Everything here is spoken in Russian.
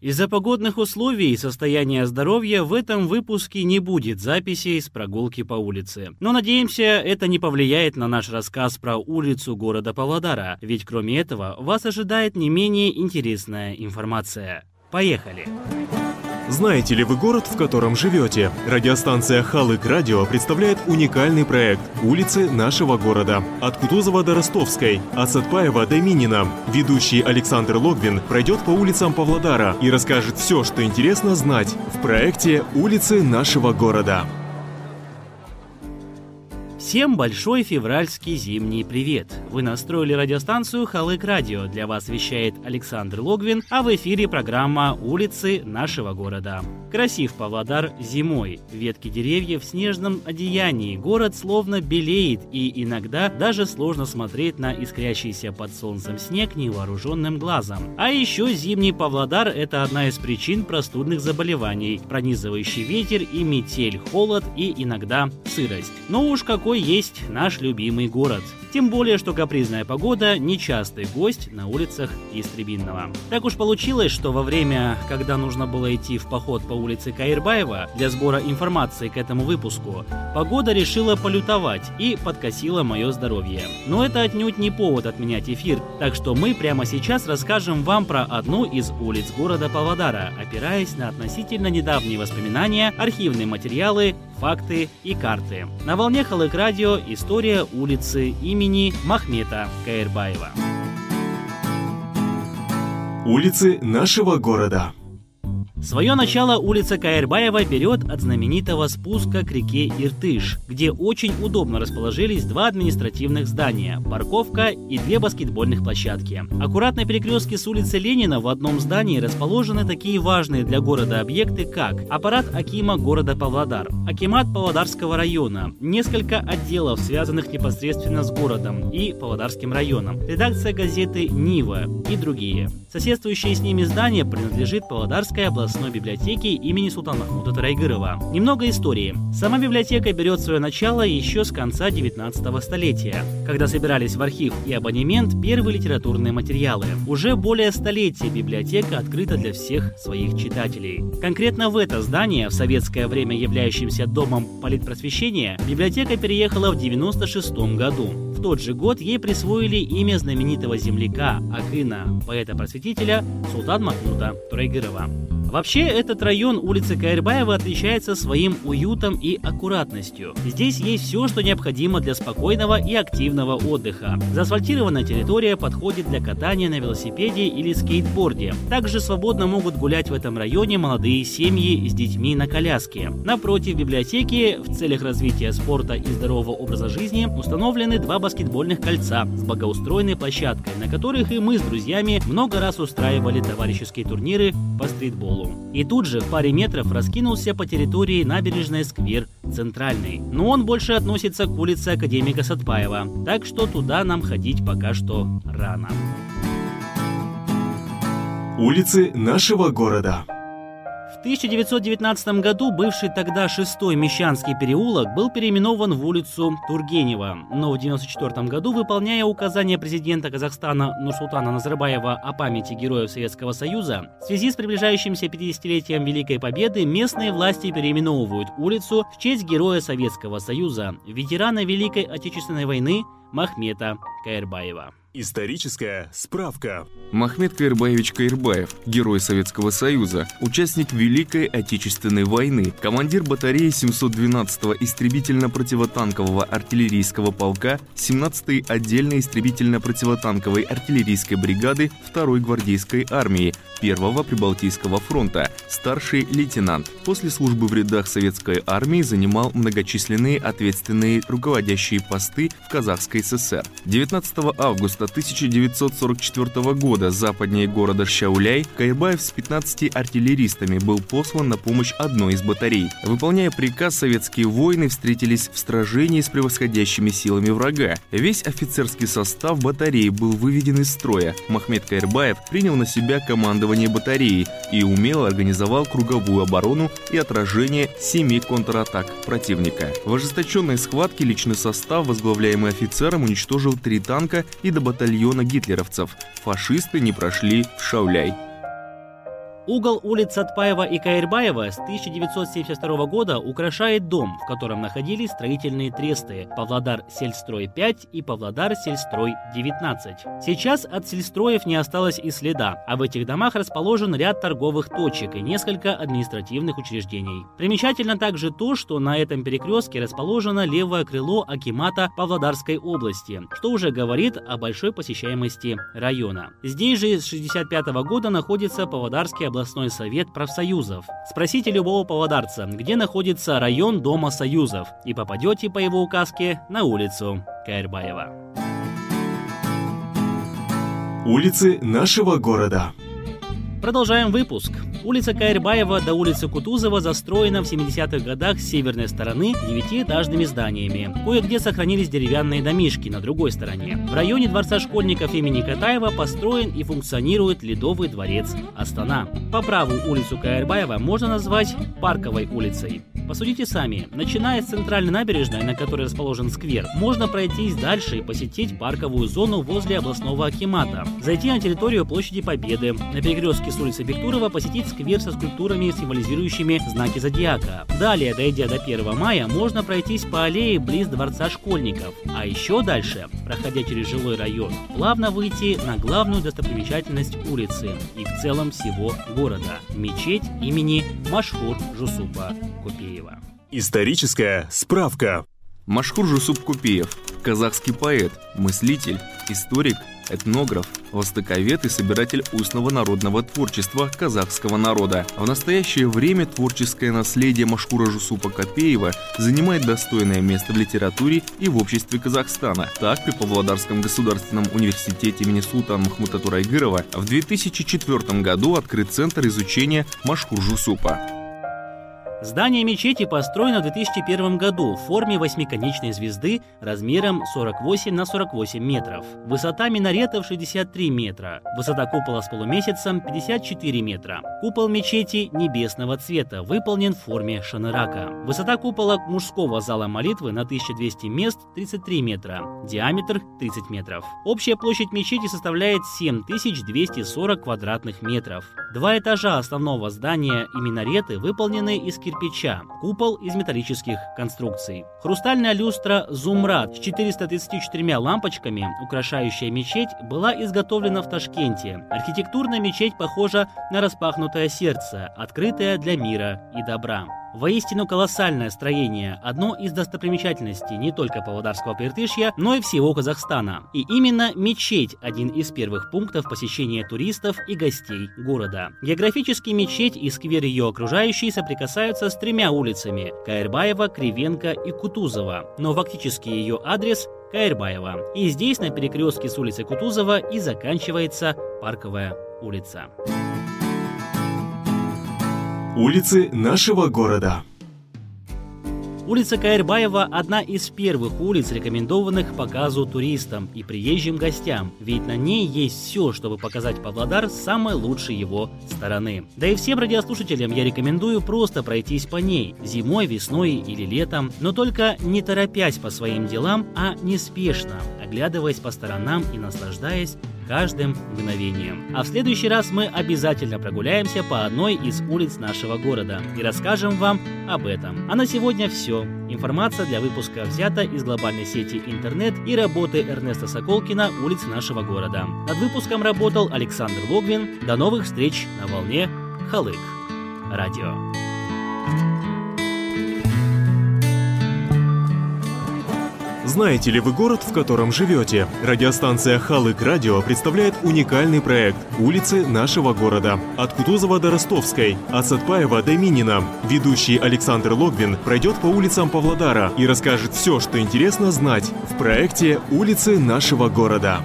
Из-за погодных условий и состояния здоровья в этом выпуске не будет записей с прогулки по улице. Но надеемся, это не повлияет на наш рассказ про улицу города Павлодара, ведь кроме этого вас ожидает не менее интересная информация. Поехали! Знаете ли вы город, в котором живете? Радиостанция Халык Радио представляет уникальный проект «Улицы нашего города». От Кутузова до Ростовской, от Сатпаева до Минина. Ведущий Александр Логвин пройдет по улицам Павлодара и расскажет все, что интересно знать в проекте «Улицы нашего города». Всем большой февральский зимний привет! Вы настроили радиостанцию Халык Радио. Для вас вещает Александр Логвин, а в эфире программа «Улицы нашего города». Красив Павлодар зимой. Ветки деревьев в снежном одеянии. Город словно белеет, и иногда даже сложно смотреть на искрящийся под солнцем снег невооруженным глазом. А еще зимний Павлодар – это одна из причин простудных заболеваний. Пронизывающий ветер и метель, холод и иногда сырость. Но уж какой есть наш любимый город. Тем более, что капризная погода – нечастый гость на улицах Истребинного. Так уж получилось, что во время, когда нужно было идти в поход по улице Каирбаева для сбора информации к этому выпуску, погода решила полютовать и подкосила мое здоровье. Но это отнюдь не повод отменять эфир, так что мы прямо сейчас расскажем вам про одну из улиц города Павлодара, опираясь на относительно недавние воспоминания, архивные материалы, факты и карты. На волне Халык Радио история улицы имени Махмета Каирбаева. Улицы нашего города. Свое начало улица Каирбаева берет от знаменитого спуска к реке Иртыш, где очень удобно расположились два административных здания – парковка и две баскетбольных площадки. Аккуратно на перекрестке с улицы Ленина в одном здании расположены такие важные для города объекты, как аппарат Акима города Павлодар, Акимат Павлодарского района, несколько отделов, связанных непосредственно с городом и Павлодарским районом, редакция газеты «Нива» и другие. Соседствующее с ними здание принадлежит Павлодарской областной областной библиотеки имени Султана Махмуда Тарайгырова. Немного истории. Сама библиотека берет свое начало еще с конца 19 столетия, когда собирались в архив и абонемент первые литературные материалы. Уже более столетия библиотека открыта для всех своих читателей. Конкретно в это здание, в советское время являющимся домом политпросвещения, библиотека переехала в 96 году. В тот же год ей присвоили имя знаменитого земляка Акына, поэта-просветителя Султан Махмуда Турайгырова. Вообще, этот район улицы Каирбаева отличается своим уютом и аккуратностью. Здесь есть все, что необходимо для спокойного и активного отдыха. Заасфальтированная территория подходит для катания на велосипеде или скейтборде. Также свободно могут гулять в этом районе молодые семьи с детьми на коляске. Напротив библиотеки в целях развития спорта и здорового образа жизни установлены два баскетбольных кольца с благоустроенной площадкой, на которых и мы с друзьями много раз устраивали товарищеские турниры по стритболу. И тут же в паре метров раскинулся по территории набережной сквер Центральный. Но он больше относится к улице Академика Сатпаева, так что туда нам ходить пока что рано. Улицы нашего города. 1919 году бывший тогда шестой Мещанский переулок был переименован в улицу Тургенева, но в 1994 году, выполняя указания президента Казахстана Нурсултана Назарбаева о памяти героев Советского Союза, в связи с приближающимся 50-летием Великой Победы местные власти переименовывают улицу в честь героя Советского Союза, ветерана Великой Отечественной войны Махмета Каирбаева. Историческая справка. Махмед Каирбаевич Каирбаев, герой Советского Союза, участник Великой Отечественной войны, командир батареи 712-го истребительно-противотанкового артиллерийского полка 17-й отдельной истребительно-противотанковой артиллерийской бригады 2-й гвардейской армии 1-го Прибалтийского фронта, старший лейтенант. После службы в рядах Советской армии занимал многочисленные ответственные руководящие посты в Казахской ССР. 19 августа августа 1944 года западнее города Шауляй Кайрбаев с 15 артиллеристами был послан на помощь одной из батарей. Выполняя приказ, советские воины встретились в сражении с превосходящими силами врага. Весь офицерский состав батареи был выведен из строя. Махмед Кайрбаев принял на себя командование батареей и умело организовал круговую оборону и отражение семи контратак противника. В ожесточенной схватке личный состав, возглавляемый офицером, уничтожил три танка и до батальона гитлеровцев. Фашисты не прошли в Шауляй. Угол улиц Сатпаева и Каирбаева с 1972 года украшает дом, в котором находились строительные тресты Павлодар Сельстрой 5 и Павлодар Сельстрой 19. Сейчас от сельстроев не осталось и следа, а в этих домах расположен ряд торговых точек и несколько административных учреждений. Примечательно также то, что на этом перекрестке расположено левое крыло Акимата Павлодарской области, что уже говорит о большой посещаемости района. Здесь же с 1965 года находится Павлодарский областной совет профсоюзов. Спросите любого павлодарца, где находится район Дома Союзов, и попадете по его указке на улицу Каирбаева. Улицы нашего города. Продолжаем выпуск. Улица Каирбаева до улицы Кутузова застроена в 70-х годах с северной стороны девятиэтажными зданиями. Кое-где сохранились деревянные домишки на другой стороне. В районе Дворца школьников имени Катаева построен и функционирует Ледовый дворец Астана. По праву улицу Каирбаева можно назвать Парковой улицей. Посудите сами. Начиная с центральной набережной, на которой расположен сквер, можно пройтись дальше и посетить парковую зону возле областного акимата, зайти на территорию площади Победы, на перекрестке с улицы Бектурова посетить сквер со скульптурами, символизирующими знаки зодиака. Далее, дойдя до 1 мая, можно пройтись по аллее близ Дворца школьников, а еще дальше, проходя через жилой район, плавно выйти на главную достопримечательность улицы и в целом всего города – мечеть имени Машхур Жусупа Купеева. Киева. Историческая справка. Машхур Жусуп Купеев – казахский поэт, мыслитель, историк, этнограф, востоковед и собиратель устного народного творчества казахского народа. В настоящее время творческое наследие Машхура Жусупа Копеева занимает достойное место в литературе и в обществе Казахстана. Так, при Павлодарском государственном университете имени Султана Махмута Турайгырова в 2004 году открыт Центр изучения Машхур Жусупа. Здание мечети построено в 2001 году в форме восьмиконечной звезды размером 48 на 48 метров. Высота минаретов 63 метра. Высота купола с полумесяцем 54 метра. Купол мечети небесного цвета выполнен в форме шанырака. Высота купола мужского зала молитвы на 1200 мест 33 метра. Диаметр 30 метров. Общая площадь мечети составляет 7240 квадратных метров. Два этажа основного здания и минареты выполнены из кирпича купол из металлических конструкций. Хрустальная люстра «Зумрад» с 434 лампочками, украшающая мечеть, была изготовлена в Ташкенте. Архитектурная мечеть похожа на распахнутое сердце, открытое для мира и добра. Воистину колоссальное строение – одно из достопримечательностей не только Павлодарского Пиртышья, но и всего Казахстана. И именно мечеть – один из первых пунктов посещения туристов и гостей города. Географически мечеть и сквер ее окружающие соприкасаются с тремя улицами – Каирбаева, Кривенко и Кутузова, но фактически ее адрес – Каирбаева. И здесь на перекрестке с улицей Кутузова и заканчивается Парковая улица. Улицы нашего города. Улица Каирбаева – одна из первых улиц, рекомендованных показу туристам и приезжим гостям, ведь на ней есть все, чтобы показать Павлодар с самой лучшей его стороны. Да и всем радиослушателям я рекомендую просто пройтись по ней – зимой, весной или летом, но только не торопясь по своим делам, а неспешно, оглядываясь по сторонам и наслаждаясь каждым мгновением. А в следующий раз мы обязательно прогуляемся по одной из улиц нашего города и расскажем вам об этом. А на сегодня все. Информация для выпуска взята из глобальной сети интернет и работы Эрнеста Соколкина «Улицы нашего города». Над выпуском работал Александр Логвин. До новых встреч на волне Халык. Радио. Знаете ли вы город, в котором живете? Радиостанция Халык Радио представляет уникальный проект «Улицы нашего города». От Кутузова до Ростовской, от Сатпаева до Минина. Ведущий Александр Логвин пройдет по улицам Павлодара и расскажет все, что интересно знать в проекте «Улицы нашего города».